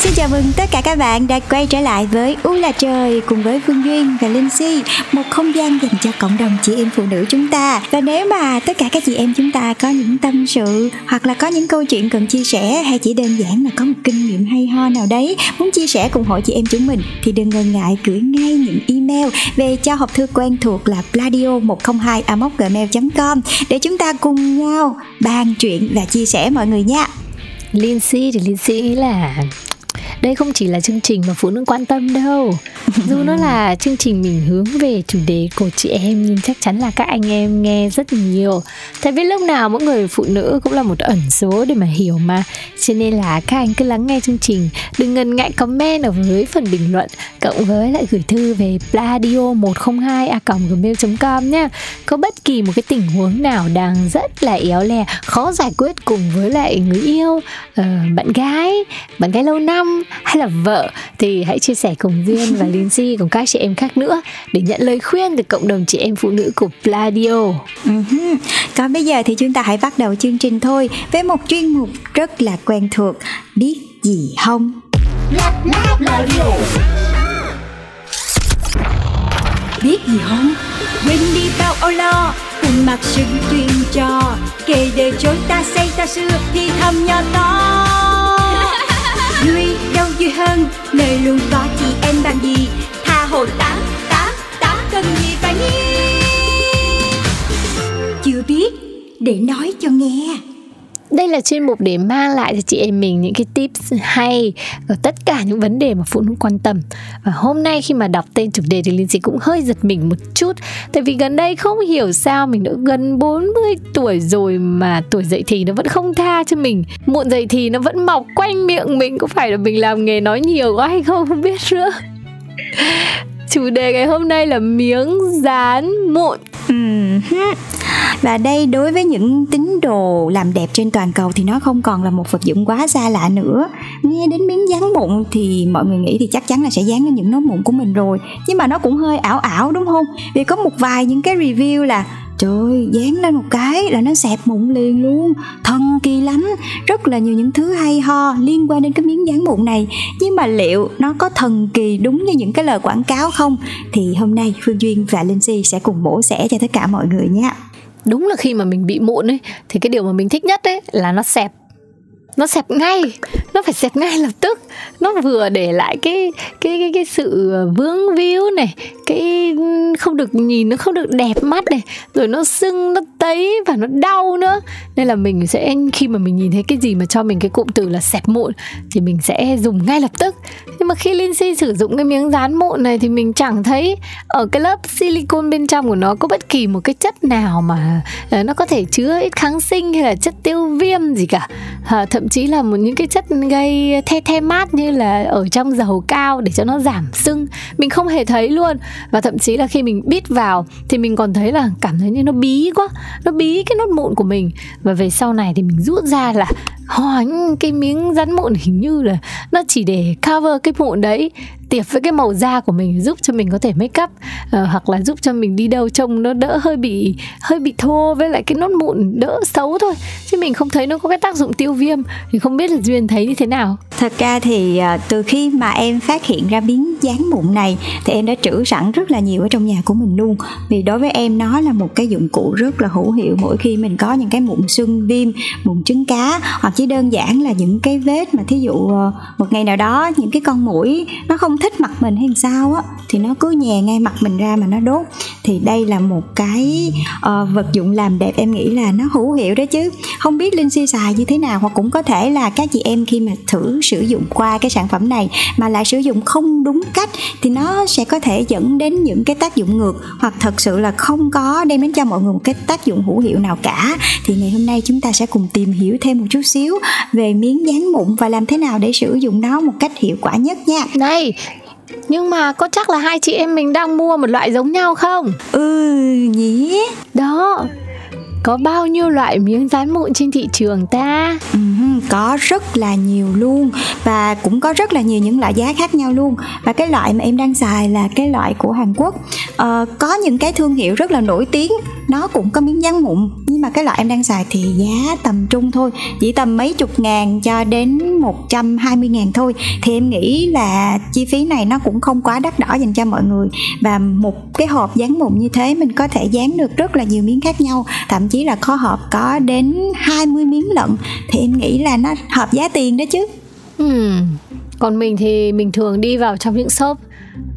Xin chào mừng tất cả các bạn đã quay trở lại với U là trời cùng với Phương Duyên và Linh Si, Một không gian dành cho cộng đồng chị em phụ nữ chúng ta. Và nếu mà tất cả các chị em chúng ta có những tâm sự Hoặc là có những câu chuyện cần chia sẻ, Hay chỉ đơn giản là có một kinh nghiệm hay ho nào đấy Muốn chia sẻ cùng hội chị em chúng mình, Thì đừng ngần ngại gửi ngay những email Về cho hộp thư quen thuộc là pladio 102 gmail.com Để chúng ta cùng nhau bàn chuyện và chia sẻ mọi người nha. Lindsay thì Lindsay nghĩ là đây không chỉ là chương trình mà phụ nữ quan tâm đâu. Dù nó là chương trình mình hướng về chủ đề của chị em nhưng chắc chắn là các anh em nghe rất nhiều. Tại vì lúc nào mỗi người phụ nữ cũng là một ẩn số để mà hiểu mà. Cho nên là các anh cứ lắng nghe chương trình đừng ngần ngại comment ở dưới phần bình luận cộng với lại gửi thư về pladio 102 a gmail com nhé có bất kỳ một cái tình huống nào đang rất là éo le khó giải quyết cùng với lại người yêu uh, bạn gái bạn gái lâu năm hay là vợ thì hãy chia sẻ cùng Duyên và Lindsay cùng các chị em khác nữa để nhận lời khuyên từ cộng đồng chị em phụ nữ của Pladio. Uh-huh. Còn bây giờ thì chúng ta hãy bắt đầu chương trình thôi với một chuyên mục rất là quen thuộc biết gì không? biết gì không quên đi bao âu lo cùng mặc sự truyền trò kể đời chối ta xây ta xưa thì thầm nhỏ to lui đâu vui hơn nơi luôn có chị em bạn gì? Tha hồ tám tám tám cần gì phải nghi chưa biết, để nói cho nghe đây là chuyên mục để mang lại cho chị em mình những cái tips hay ở tất cả những vấn đề mà phụ nữ quan tâm. Và hôm nay khi mà đọc tên chủ đề thì Linh Sĩ cũng hơi giật mình một chút, tại vì gần đây không hiểu sao mình đã gần 40 tuổi rồi mà tuổi dậy thì nó vẫn không tha cho mình. Muộn dậy thì nó vẫn mọc quanh miệng mình, có phải là mình làm nghề nói nhiều quá hay không? Không biết nữa chủ đề ngày hôm nay là miếng dán mụn. Và đây đối với những tín đồ làm đẹp trên toàn cầu thì nó không còn là một vật dụng quá xa lạ nữa. Nghe đến miếng dán mụn thì mọi người nghĩ thì chắc chắn là sẽ dán lên những nốt mụn của mình rồi. Nhưng mà nó cũng hơi ảo ảo, đúng không? Vì có một vài những cái review là Trời dán lên một cái là nó xẹp mụn liền luôn. Thần kỳ lắm. Rất là nhiều những thứ hay ho liên quan đến cái miếng dán mụn này. Nhưng mà liệu nó có thần kỳ đúng như những cái lời quảng cáo không? Thì hôm nay Phương Duyên và Linh Si sẽ cùng bổ sẻ cho tất cả mọi người nhé. Đúng là khi mà mình bị mụn ấy, thì cái điều mà mình thích nhất ấy là nó xẹp nó xẹp ngay nó phải xẹp ngay lập tức. Nó vừa để lại cái cái cái cái sự vướng víu này cái không được nhìn nó không được đẹp mắt này. Rồi nó sưng nó tấy và nó đau nữa. Nên là mình sẽ khi mà mình nhìn thấy cái gì mà cho mình cái cụm từ là xẹp mụn thì mình sẽ dùng ngay lập tức. Nhưng mà khi Lindsay sử dụng cái miếng dán mụn này thì mình chẳng thấy ở cái lớp silicone bên trong của nó có bất kỳ một cái chất nào mà à, nó có thể chứa ít kháng sinh hay là chất tiêu viêm gì cả. À, thậm chí là một những cái chất gây the the mát như là ở trong dầu cao để cho nó giảm sưng. Mình không hề thấy luôn. Và thậm chí là khi mình bít vào thì mình còn thấy là cảm thấy như nó bí quá, nó bí cái nốt mụn của mình. Và về sau này thì mình rút ra là hoành cái miếng rắn mụn hình như là nó chỉ để cover cái mụn đấy tiệp với cái màu da của mình giúp cho mình có thể make up uh, hoặc là giúp cho mình đi đâu trông nó đỡ hơi bị hơi bị thô với lại cái nốt mụn đỡ xấu thôi. Chứ mình không thấy nó có cái tác dụng tiêu viêm thì không biết là duyên thấy như thế nào. Thật ra thì uh, từ khi mà em phát hiện ra miếng dán mụn này thì em đã trữ sẵn rất là nhiều ở trong nhà của mình luôn. Vì đối với em nó là một cái dụng cụ rất là hữu hiệu mỗi khi mình có những cái mụn sưng viêm mụn trứng cá hoặc chỉ đơn giản là những cái vết mà thí dụ ờ, một ngày nào đó những cái con mũi nó không thích mặt mình hay sao á thì nó cứ nhè ngay mặt mình ra mà nó đốt. Thì đây là một cái uh, vật dụng làm đẹp em nghĩ là nó hữu hiệu đó chứ. Không biết linh si xài như thế nào hoặc cũng có thể là các chị em khi mà thử sử dụng qua cái sản phẩm này mà lại sử dụng không đúng cách thì nó sẽ có thể dẫn đến những cái tác dụng ngược hoặc thật sự là không có đem đến cho mọi người một cái tác dụng hữu hiệu nào cả. Thì ngày hôm nay chúng ta sẽ cùng tìm hiểu thêm một chút xíu về miếng dán mụn và làm thế nào để sử dụng nó một cách hiệu quả nhất nha. Này nhưng mà có chắc là hai chị em mình đang mua một loại giống nhau không? Ừ nhỉ? Đó có bao nhiêu loại miếng dán mụn trên thị trường ta? Ừ, có rất là nhiều luôn. Và cũng có rất là nhiều những loại giá khác nhau luôn. Và cái loại mà em đang xài là cái loại của Hàn Quốc. Ờ, có những cái thương hiệu rất là nổi tiếng. Nó cũng có miếng dán mụn. Nhưng mà cái loại em đang xài thì giá tầm trung thôi. Chỉ tầm mấy chục ngàn cho đến 120 ngàn thôi. Thì em nghĩ là chi phí này nó cũng không quá đắt đỏ dành cho mọi người. Và một cái hộp dán mụn như thế mình có thể dán được rất là nhiều miếng khác nhau. Thậm chí là kho hộp có đến 20 miếng lận thì em nghĩ là nó hợp giá tiền đó chứ ừ. còn mình thì mình thường đi vào trong những shop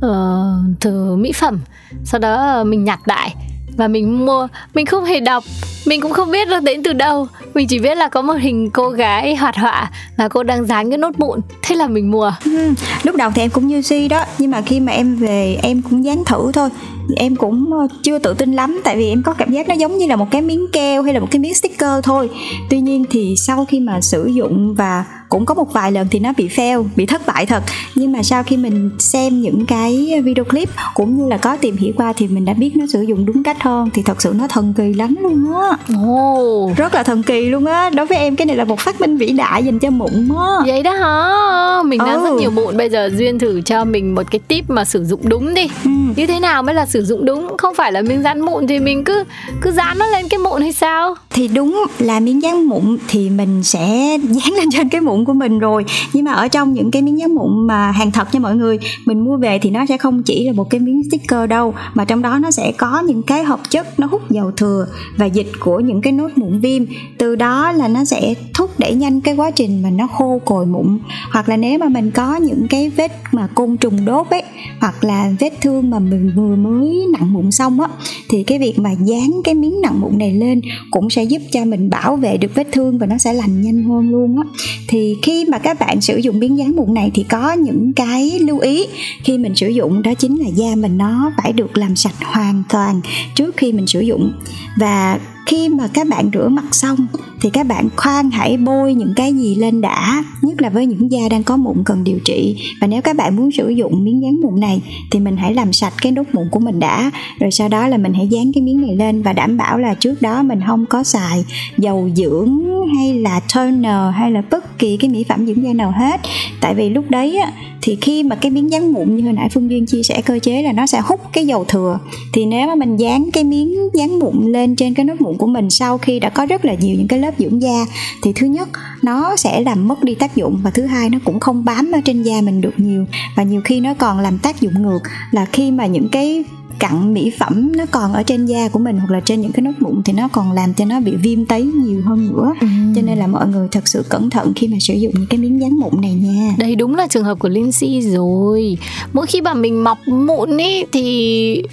ờ, uh, từ mỹ phẩm sau đó mình nhặt đại và mình mua mình không hề đọc mình cũng không biết nó đến từ đâu. Mình chỉ biết là có một hình cô gái hoạt họa và cô đang dán cái nốt mụn. Thế là mình mua. Ừ, lúc đầu thì em cũng như si đó nhưng mà khi mà em về em cũng dán thử thôi. Em cũng ờ, chưa tự tin lắm tại vì em có cảm giác nó giống như là một cái miếng keo hay là một cái miếng sticker thôi. Tuy nhiên thì sau khi mà sử dụng và cũng có một vài lần thì nó bị fail bị thất bại thật. Nhưng mà sau khi mình xem những cái video clip cũng như là có tìm hiểu qua thì mình đã biết nó sử dụng đúng cách hơn. Thì thật sự nó thần kỳ lắm luôn á. Oh. rất là thần kỳ luôn á. Đối với em cái này là một phát minh vĩ đại dành cho mụn á. Vậy đó hả mình đang ừ. rất nhiều mụn bây giờ duyên thử cho mình một cái tip mà sử dụng đúng đi. Ừ. như thế nào mới là sử dụng đúng? Không phải là miếng dán mụn thì mình cứ cứ dán nó lên cái mụn hay sao? Thì đúng là miếng dán mụn thì mình sẽ dán lên trên cái mụn của mình rồi. Nhưng mà ở trong những cái miếng dán mụn mà hàng thật nha mọi người mình mua về thì nó sẽ không chỉ là một cái miếng sticker đâu mà trong đó nó sẽ có những cái hợp chất nó hút dầu thừa và dịch của những cái nốt mụn viêm. Từ đó là nó sẽ thúc đẩy nhanh cái quá trình mà nó khô cồi mụn. Hoặc là nếu mà mình có những cái vết mà côn trùng đốt ấy, hoặc là vết thương mà mình vừa mới nặng mụn xong á, thì cái việc mà dán cái miếng nặng mụn này lên cũng sẽ giúp cho mình bảo vệ được vết thương và nó sẽ lành nhanh hơn luôn á. Thì khi mà các bạn sử dụng miếng dán mụn này thì có những cái lưu ý khi mình sử dụng, đó chính là da mình nó phải được làm sạch hoàn toàn trước khi mình sử dụng. Và khi mà các bạn rửa mặt xong thì các bạn khoan hãy bôi những cái gì lên đã nhất là với những da đang có mụn cần điều trị. Và nếu các bạn muốn sử dụng miếng dán mụn này thì mình hãy làm sạch cái nốt mụn của mình đã rồi sau đó là mình hãy dán cái miếng này lên và đảm bảo là trước đó mình không có xài dầu dưỡng hay là toner hay là bất kỳ cái mỹ phẩm dưỡng da nào hết. Tại vì lúc đấy á, thì khi mà cái miếng dán mụn như hồi nãy phương duyên chia sẻ cơ chế là nó sẽ hút cái dầu thừa. Thì nếu mà mình dán cái miếng dán mụn lên trên cái nốt mụn của mình sau khi đã có rất là nhiều những cái lớp dưỡng da, thì thứ nhất, nó sẽ làm mất đi tác dụng và thứ hai, nó cũng không bám ở trên da mình được nhiều. Và nhiều khi nó còn làm tác dụng ngược là khi mà những cái cặn mỹ phẩm nó còn ở trên da của mình hoặc là trên những cái nốt mụn thì nó còn làm cho nó bị viêm tấy nhiều hơn nữa. Ừ. cho nên là mọi người thật sự cẩn thận khi mà sử dụng những cái miếng dán mụn này nha. Đây đúng là trường hợp của Lindsay rồi. Mỗi khi mà mình mọc mụn ý thì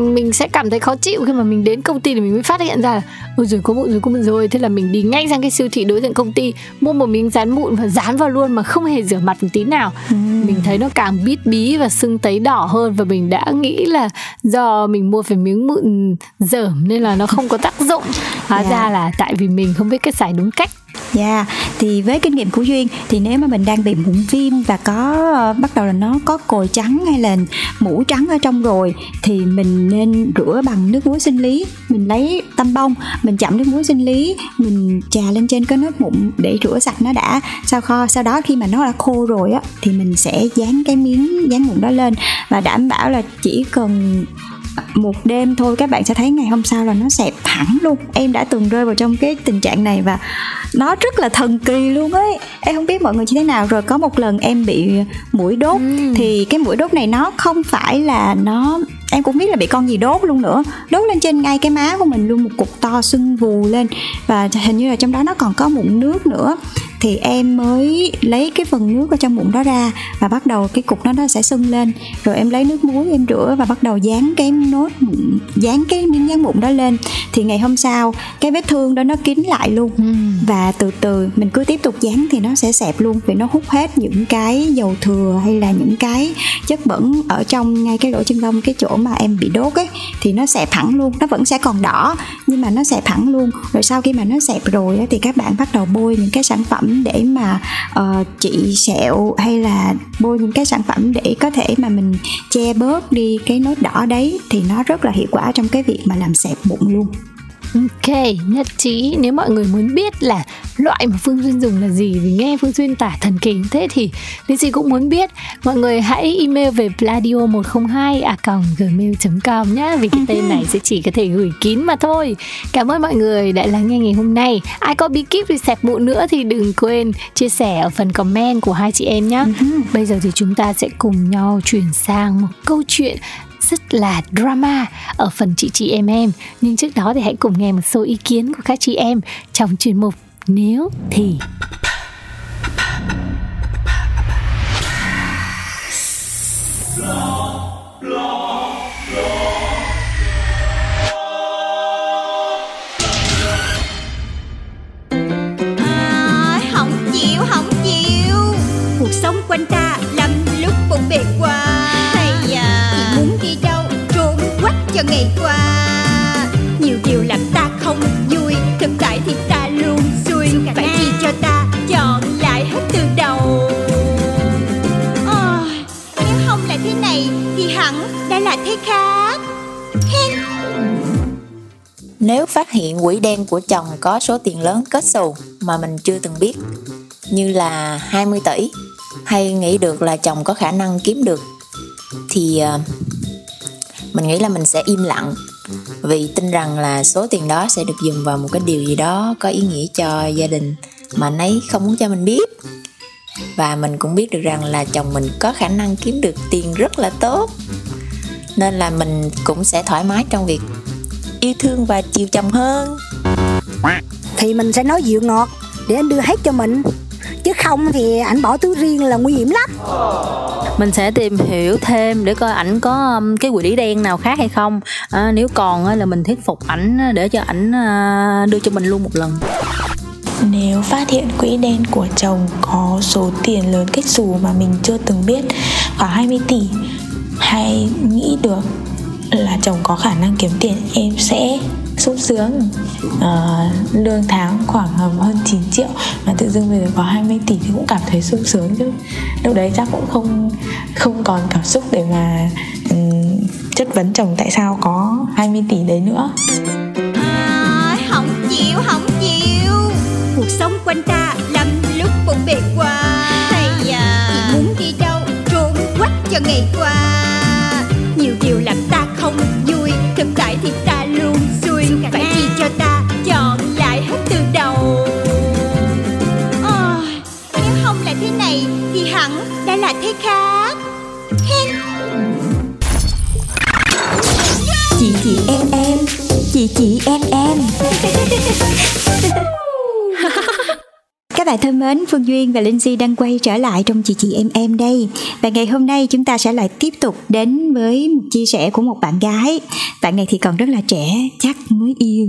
mình sẽ cảm thấy khó chịu khi mà mình đến công ty thì mình mới phát hiện ra là ôi rồi có mụn rồi có mụn rồi. Thế là mình đi ngay sang cái siêu thị đối diện công ty mua một miếng dán mụn và dán vào luôn mà không hề rửa mặt một tí nào. Ừ. mình thấy nó càng bít bí và sưng tấy đỏ hơn và mình đã nghĩ là do mình mua phải miếng mụn dởm nên là nó không có tác dụng hóa yeah. Dạ. ra là tại vì mình không biết cách xài đúng cách Dạ, yeah. thì với kinh nghiệm của Duyên thì nếu mà mình đang bị mụn viêm và có uh, bắt đầu là nó có cồi trắng hay là mũ trắng ở trong rồi thì mình nên rửa bằng nước muối sinh lý. Mình lấy tăm bông, mình chậm nước muối sinh lý, mình trà lên trên cái nốt mụn để rửa sạch nó đã. Sau kho sau đó khi mà nó đã khô rồi á thì mình sẽ dán cái miếng dán mụn đó lên và đảm bảo là chỉ cần một đêm thôi các bạn sẽ thấy ngày hôm sau là nó sẹp hẳn luôn. Em đã từng rơi vào trong cái tình trạng này và nó rất là thần kỳ luôn ấy. Em không biết mọi người như thế nào. Rồi có một lần em bị mũi đốt. Ừ. thì cái mũi đốt này nó không phải là nó em cũng biết là bị con gì đốt luôn nữa. Đốt lên trên ngay cái má của mình luôn một cục to sưng vù lên. Và hình như là trong đó nó còn có mụn nước nữa thì em mới lấy cái phần nước ở trong bụng đó ra và bắt đầu cái cục nó nó sẽ sưng lên. Rồi em lấy nước muối em rửa và bắt đầu dán cái nốt dán cái miếng dán bụng đó lên. Thì ngày hôm sau cái vết thương đó nó kín lại luôn. Ừ. và từ từ mình cứ tiếp tục dán thì nó sẽ xẹp luôn vì nó hút hết những cái dầu thừa hay là những cái chất bẩn ở trong ngay cái lỗ chân lông cái chỗ mà em bị đốt ấy thì nó xẹp hẳn luôn. Nó vẫn sẽ còn đỏ nhưng mà nó xẹp hẳn luôn. Rồi sau khi mà nó xẹp rồi thì các bạn bắt đầu bôi những cái sản phẩm để mà uh, trị sẹo hay là bôi những cái sản phẩm để có thể mà mình che bớt đi cái nốt đỏ đấy thì nó rất là hiệu quả trong cái việc mà làm sẹp bụng luôn. Ok, nhất trí. Nếu mọi người muốn biết là loại mà Phương Duyên dùng là gì? Vì nghe Phương Duyên tả thần kỳ thế thì Linh cũng muốn biết. Mọi người hãy email về pladio102 a gmail.com nhé Vì cái tên này sẽ chỉ có thể gửi kín mà thôi. Cảm ơn mọi người đã lắng nghe ngày hôm nay. Ai có bí kíp về xẹp bụng nữa thì đừng quên chia sẻ ở phần comment của hai chị em nhé Bây giờ thì chúng ta sẽ cùng nhau chuyển sang một câu chuyện rất là drama ở phần chị chị em em. Nhưng trước đó thì hãy cùng nghe một số ý kiến của các chị em trong chuyên mục nếu thì. À, không chịu không chịu. Cuộc sống quanh ta lắm lúc bộn bề quá. Hay à chỉ muốn đi đâu trốn quách cho ngày qua. Khác. Nếu phát hiện quỹ đen của chồng có số tiền lớn kết xù mà mình chưa từng biết, như là 20 tỷ, hay nghĩ được là chồng có khả năng kiếm được, thì ờ, mình nghĩ là mình sẽ im lặng. Vì tin rằng là số tiền đó sẽ được dùng vào một cái điều gì đó có ý nghĩa cho gia đình mà anh ấy không muốn cho mình biết. Và mình cũng biết được rằng là chồng mình có khả năng kiếm được tiền rất là tốt nên là mình cũng sẽ thoải mái trong việc yêu thương và chiều chồng hơn. Thì mình sẽ nói dịu ngọt để anh đưa hết cho mình. Chứ không thì ảnh bỏ túi riêng là nguy hiểm lắm. Mình sẽ tìm hiểu thêm để coi ảnh có um, cái quỹ đen nào khác hay không. À, nếu còn á, là mình thuyết phục ảnh để cho ảnh à, đưa cho mình luôn một lần. Nếu phát hiện quỹ đen của chồng có số tiền lớn kết xù mà mình chưa từng biết khoảng 20 tỷ hay nghĩ được là chồng có khả năng kiếm tiền em sẽ sung sướng. Ờ, lương tháng khoảng hơn 9 triệu mà tự dưng bây giờ có 20 tỷ thì cũng cảm thấy sung sướng chứ. Lúc đấy chắc cũng không không còn cảm xúc để mà um, chất vấn chồng tại sao có 20 tỷ đấy nữa. À, không chịu không chịu. Cuộc sống quanh ta lắm lúc cũng bề qua. Hay à chỉ muốn đi cho ngày qua. Nhiều điều làm ta không vui thực tại thì ta luôn xui. Phải chi cho ta chọn lại hết từ đầu. Ôi, nếu không là thế này thì hẳn đã là thế khác. Chị chị em em. Chị chị em em bạn thân mến, Phương Duyên và Linh Di đang quay trở lại trong chị chị em em đây. Và ngày hôm nay chúng ta sẽ lại tiếp tục đến với một chia sẻ của một bạn gái. Bạn này thì còn rất là trẻ, chắc mới yêu.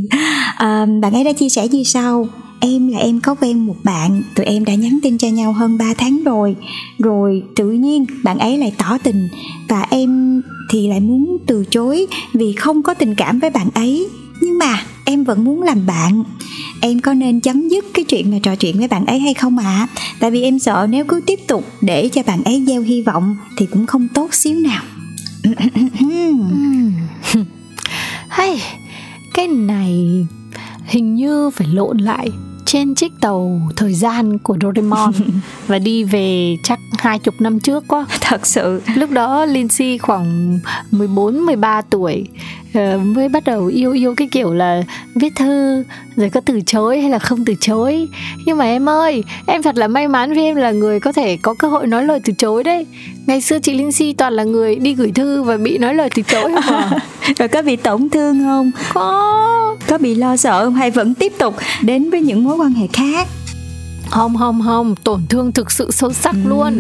À, Bạn ấy đã chia sẻ như sau? Em là em có quen một bạn, tụi em đã nhắn tin cho nhau hơn 3 tháng rồi. Rồi tự nhiên bạn ấy lại tỏ tình. Và em thì lại muốn từ chối vì không có tình cảm với bạn ấy. Nhưng mà, em vẫn muốn làm bạn. Em có nên chấm dứt cái chuyện mà trò chuyện với bạn ấy hay không ạ? À? tại vì em sợ nếu cứ tiếp tục để cho bạn ấy gieo hy vọng thì cũng không tốt xíu nào. Hay, cái này hình như phải lộn lại trên chiếc tàu thời gian của Doraemon và đi về chắc hai chục năm trước quá. Thật sự. Lúc đó Lindsay khoảng 14 13 tuổi ờ, mới bắt đầu yêu yêu cái kiểu là viết thư rồi có từ chối hay là không từ chối? Nhưng mà em ơi em thật là may mắn vì em là người có thể có cơ hội nói lời từ chối đấy. Ngày xưa chị Lindsay toàn là người đi gửi thư và bị nói lời từ chối không à rồi có bị tổn thương không? Có. Có bị lo sợ không? Hay vẫn tiếp tục đến với những mối quan hệ khác? Không không không. Tổn thương thực sự sâu sắc luôn.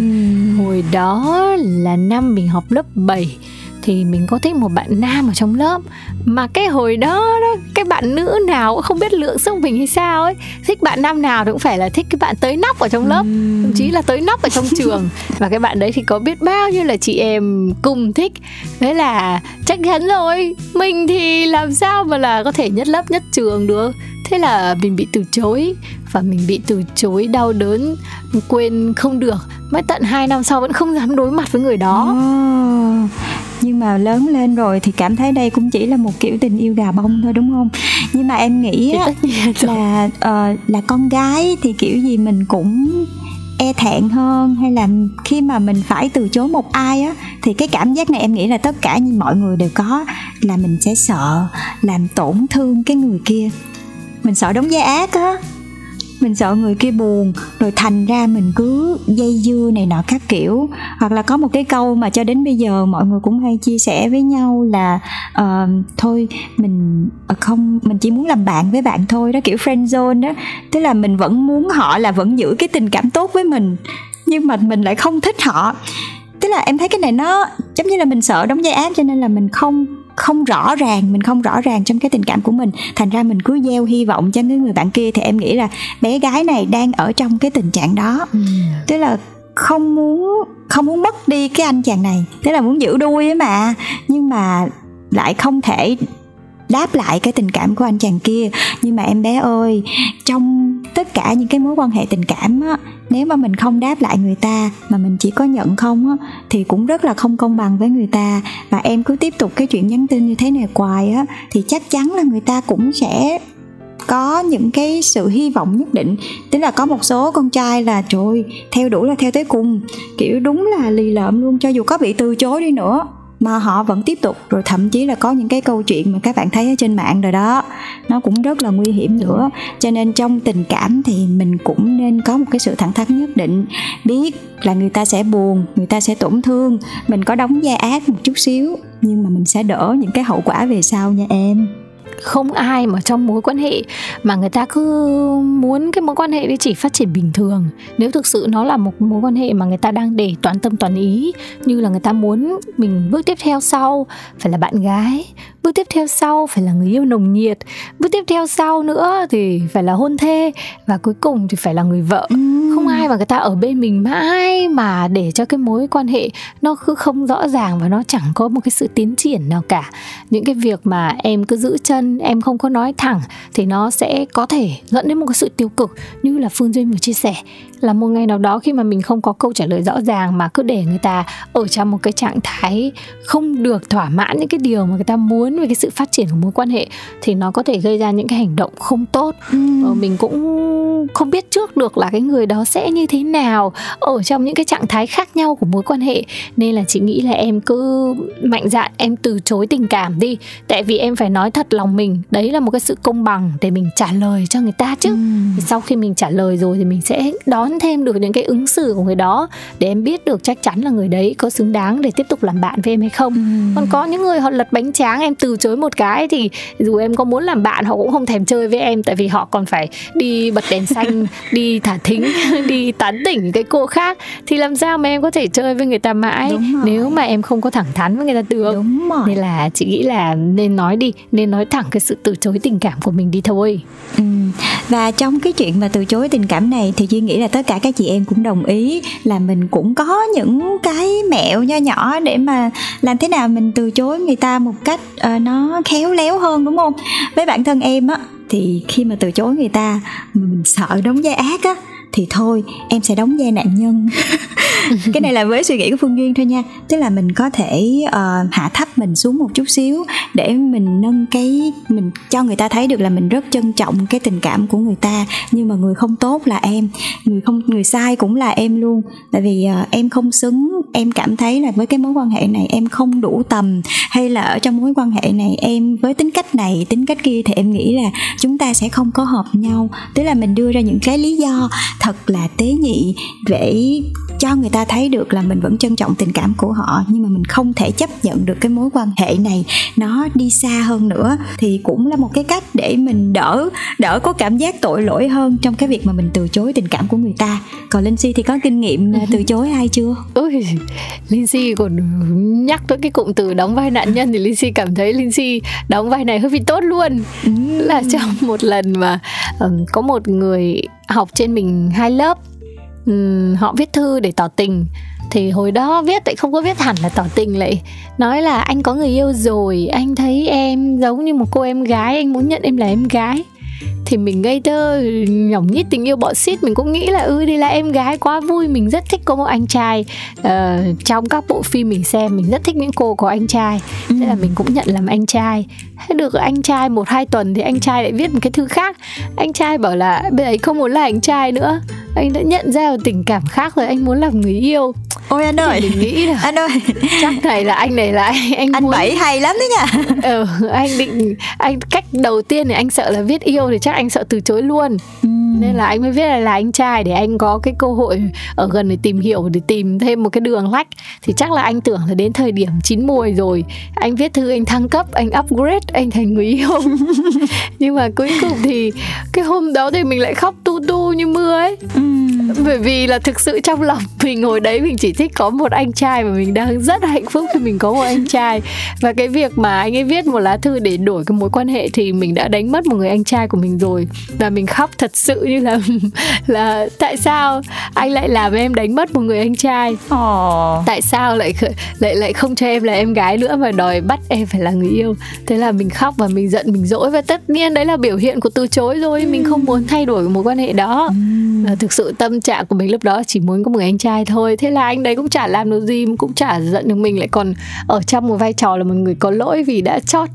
Hồi đó là năm mình học lớp 7 thì mình có thích một bạn nam ở trong lớp. Mà cái hồi đó đó cái bạn nữ nào cũng không biết lượng sức mình hay sao ấy. Thích bạn nam nào thì cũng phải là thích cái bạn tới nóc ở trong lớp thậm chí là tới nóc ở trong trường. Và cái bạn đấy thì có biết bao nhiêu là chị em cùng thích. Thế là chắc chắn rồi mình thì làm sao mà là có thể nhất lớp nhất trường được. Thế là mình bị từ chối và mình bị từ chối đau đớn quên không được. Mãi tận 2 năm sau vẫn không dám đối mặt với người đó. Ồ, nhưng mà lớn lên rồi thì cảm thấy đây cũng chỉ là một kiểu tình yêu gà bông thôi đúng không? Nhưng mà em nghĩ á, là ờ, là con gái thì kiểu gì mình cũng e thẹn hơn. Hay là khi mà mình phải từ chối một ai á thì cái cảm giác này em nghĩ là tất cả như mọi người đều có là mình sẽ sợ làm tổn thương cái người kia. Mình sợ đóng vai ác á mình sợ người kia buồn rồi thành ra mình cứ dây dưa này nọ các kiểu. Hoặc là có một cái câu mà cho đến bây giờ mọi người cũng hay chia sẻ với nhau là uh, thôi mình ờ, không mình chỉ muốn làm bạn với bạn thôi. Đó kiểu friend zone đó. Tức là mình vẫn muốn họ là vẫn giữ cái tình cảm tốt với mình nhưng mà mình lại không thích họ. Tức là em thấy cái này nó giống như là mình sợ đóng vai ác cho nên là mình không không rõ ràng mình không rõ ràng trong cái tình cảm của mình. Thành ra mình cứ gieo hy vọng cho cái người bạn kia thì em nghĩ là bé gái này đang ở trong cái tình trạng đó. Tức là không muốn không muốn mất đi cái anh chàng này. Tức là muốn giữ đuôi ấy mà. Nhưng mà lại không thể đáp lại cái tình cảm của anh chàng kia. Nhưng mà em bé ơi trong tất cả những cái mối quan hệ tình cảm á nếu mà mình không đáp lại người ta mà mình chỉ có nhận không á, thì cũng rất là không công bằng với người ta. Và em cứ tiếp tục cái chuyện nhắn tin như thế này hoài á, thì chắc chắn là người ta cũng sẽ có những cái sự hy vọng nhất định. Tức là có một số con trai là, trời theo đuổi là theo tới cùng. Kiểu đúng là lì lợm luôn, cho dù có bị từ chối đi nữa mà họ vẫn tiếp tục. Rồi thậm chí là có những cái câu chuyện mà các bạn thấy ở trên mạng rồi đó. Nó cũng rất là nguy hiểm nữa. Cho nên trong tình cảm thì mình cũng nên có một cái sự thẳng thắn nhất định. Biết là người ta sẽ buồn, người ta sẽ tổn thương. Mình có đóng vai ác một chút xíu, nhưng mà mình sẽ đỡ những cái hậu quả về sau nha em không ai mà trong mối quan hệ mà người ta cứ muốn cái mối quan hệ đấy chỉ phát triển bình thường. Nếu thực sự nó là một mối quan hệ mà người ta đang để toàn tâm toàn ý như là người ta muốn mình bước tiếp theo sau phải là bạn gái bước tiếp theo sau phải là người yêu nồng nhiệt bước tiếp theo sau nữa thì phải là hôn thê và cuối cùng thì phải là người vợ. Không ai mà người ta ở bên mình mãi mà để cho cái mối quan hệ nó cứ không rõ ràng và nó chẳng có một cái sự tiến triển nào cả. Những cái việc mà em cứ giữ chân em không có nói thẳng thì nó sẽ có thể dẫn đến một cái sự tiêu cực như là phương duyên vừa chia sẻ. Là một ngày nào đó khi mà mình không có câu trả lời rõ ràng mà cứ để người ta ở trong một cái trạng thái không được thỏa mãn những cái điều mà người ta muốn về cái sự phát triển của mối quan hệ thì nó có thể gây ra những cái hành động không tốt. Ờ, mình cũng không biết trước được là cái người đó sẽ như thế nào ở trong những cái trạng thái khác nhau của mối quan hệ. Nên là chị nghĩ là em cứ mạnh dạn em từ chối tình cảm đi. Tại vì em phải nói thật lòng mình. Đấy là một cái sự công bằng để mình trả lời cho người ta chứ. Thì sau khi mình trả lời rồi thì mình sẽ đón thêm được những cái ứng xử của người đó để em biết được chắc chắn là người đấy có xứng đáng để tiếp tục làm bạn với em hay không. Còn có những người họ lật bánh tráng em từ chối một cái thì dù em có muốn làm bạn họ cũng không thèm chơi với em tại vì họ còn phải đi bật đèn xanh đi thả thính đi tán tỉnh cái cô khác. Thì làm sao mà em có thể chơi với người ta mãi nếu mà em không có thẳng thắn với người ta được? Đúng rồi. Nên là chị nghĩ là nên nói đi nên nói thẳng thẳng cái sự từ chối tình cảm của mình đi thôi Ừ. Và trong cái chuyện mà từ chối tình cảm này thì Duy nghĩ là tất cả các chị em cũng đồng ý là mình cũng có những cái mẹo nho nhỏ để mà làm thế nào mình từ chối người ta một cách uh, nó khéo léo hơn đúng không? Với bản thân em á thì khi mà từ chối người ta mình sợ đóng vai ác á thì thôi em sẽ đóng vai nạn nhân. Cái này là với suy nghĩ của phương duyên thôi nha. Tức là mình có thể ờ, hạ thấp mình xuống một chút xíu để mình nâng cái mình cho người ta thấy được là mình rất trân trọng cái tình cảm của người ta. Nhưng mà người không tốt là em người không người sai cũng là em luôn. Tại vì ờ, em không xứng em cảm thấy là với cái mối quan hệ này em không đủ tầm. Hay là ở trong mối quan hệ này em với tính cách này tính cách kia thì em nghĩ là chúng ta sẽ không có hợp nhau. Tức là mình đưa ra những cái lý do thật là tế nhị để cho người ta thấy được là mình vẫn trân trọng tình cảm của họ nhưng mà mình không thể chấp nhận được cái mối quan hệ này nó đi xa hơn nữa. Thì cũng là một cái cách để mình đỡ đỡ có cảm giác tội lỗi hơn trong cái việc mà mình từ chối tình cảm của người ta. Còn linh si thì có kinh nghiệm từ chối ai chưa? Ôi linh si còn nhắc tới cái cụm từ đóng vai nạn nhân thì linh si cảm thấy linh si đóng vai này hơi bị tốt luôn. Ừ. là trong một lần mà um, có một người học trên mình hai lớp um, họ viết thư để tỏ tình. Thì hồi đó viết lại không có viết hẳn là tỏ tình lại. Nói là anh có người yêu rồi anh thấy em giống như một cô em gái anh muốn nhận em là em gái thì mình ngây thơ nhỏng nhít tình yêu bọ xít. Mình cũng nghĩ là ư đây là em gái quá vui mình rất thích có một anh trai. Uh, trong các bộ phim mình xem mình rất thích những cô có anh trai. Ừ. thế là mình cũng nhận làm anh trai. Thế được anh trai một hai tuần thì anh trai lại viết một cái thư khác. Anh trai bảo là bây giờ không muốn là anh trai nữa. Anh đã nhận ra một tình cảm khác rồi anh muốn làm người yêu. Ôi anh ơi. mình nghĩ là anh ơi. chắc này là anh này là anh anh, anh muốn... bảy hay lắm đấy nha. Ừ, anh định anh cách đầu tiên thì anh sợ là viết yêu thì chắc anh sợ từ chối luôn ừ nên là anh mới viết là là anh trai để anh có cái cơ hội ở gần để tìm hiểu để tìm thêm một cái đường lách. Thì chắc là anh tưởng là đến thời điểm chín mùi rồi anh viết thư anh thăng cấp anh upgrade anh thành người yêu. Nhưng mà cuối cùng thì cái hôm đó thì mình lại khóc tu tu như mưa ấy. Ừ. bởi vì là thực sự trong lòng mình ngồi đấy mình chỉ thích có một anh trai và mình đang rất hạnh phúc khi mình có một anh trai. Và cái việc mà anh ấy viết một lá thư để đổi cái mối quan hệ thì mình đã đánh mất một người anh trai của mình rồi. Và mình khóc thật sự như là là tại sao anh lại làm em đánh mất một người anh trai? Oh. tại sao lại lại lại không cho em là em gái nữa mà đòi bắt em phải là người yêu? Thế là mình khóc và mình giận mình dỗi và tất nhiên đấy là biểu hiện của từ chối rồi. Mình không muốn thay đổi mối quan hệ đó. Và thực sự tâm trạng của mình lúc đó chỉ muốn có một người anh trai thôi. Thế là anh đấy cũng chả làm được gì cũng chả giận được mình lại còn ở trong một vai trò là một người có lỗi vì đã chót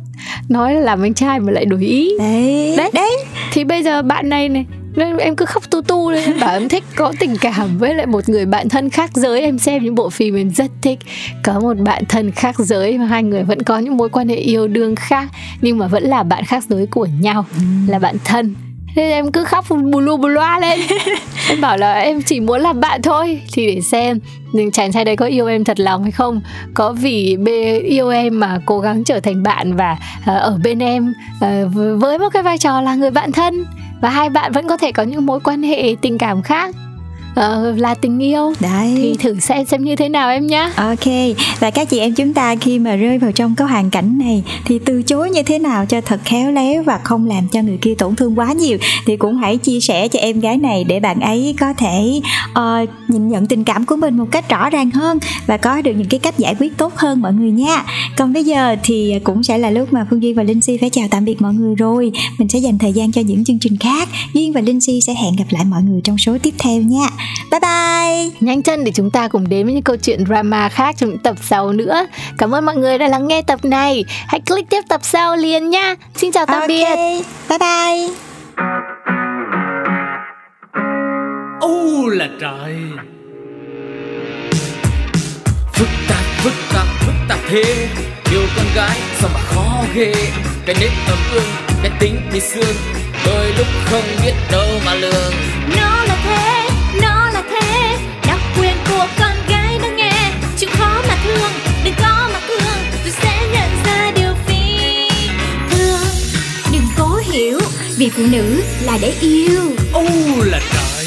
nói là làm anh trai mà lại đổi ý. Đấy. Đấy, đấy. thì bây giờ bạn này này nên em cứ khóc tu tu lên em bảo em thích có tình cảm với lại một người bạn thân khác giới. Em xem những bộ phim em rất thích. Có một bạn thân khác giới mà hai người vẫn có những mối quan hệ yêu đương khác nhưng mà vẫn là bạn khác giới của nhau là bạn thân. Thế em cứ khóc bù lu bù loa lên. Em bảo là em chỉ muốn làm bạn thôi thì để xem. Nhưng chàng trai đấy có yêu em thật lòng hay không? Có vì bê yêu em mà cố gắng trở thành bạn và uh, ở bên em uh, với một cái vai trò là người bạn thân và hai bạn vẫn có thể có những mối quan hệ tình cảm khác uh, là tình yêu. Đấy. Thì thử xem xem như thế nào em nhá. Ok. Và các chị em chúng ta khi mà rơi vào trong cái hoàn cảnh này thì từ chối như thế nào cho thật khéo léo và không làm cho người kia tổn thương quá nhiều thì cũng hãy chia sẻ cho em gái này để bạn ấy có thể uh, nhìn nhận tình cảm của mình một cách rõ ràng hơn và có được những cái cách giải quyết tốt hơn mọi người nha. Còn bây giờ thì cũng sẽ là lúc mà phương duy và linh si phải chào tạm biệt mọi người rồi. Mình sẽ dành thời gian cho những chương trình khác. Duyên và linh si sẽ hẹn gặp lại mọi người trong số tiếp theo nha Bye bye. Nhanh chân để chúng ta cùng đến với những câu chuyện drama khác trong những tập sau nữa. Cảm ơn mọi người đã lắng nghe tập này. Hãy click tiếp tập sau liền nha. Xin chào tạm okay. biệt. Bye bye. Ô là trời. Phức tạp, phức tạp, phức tạp thế. Yêu con gái sao mà khó ghê. Cái nết ấm ương, cái tính bị xương. Đôi lúc không biết đâu mà lường. Nó thương, đừng có mà thương, tôi sẽ nhận ra điều phi thường đừng cố hiểu, vì phụ nữ là để yêu. Ô là trời.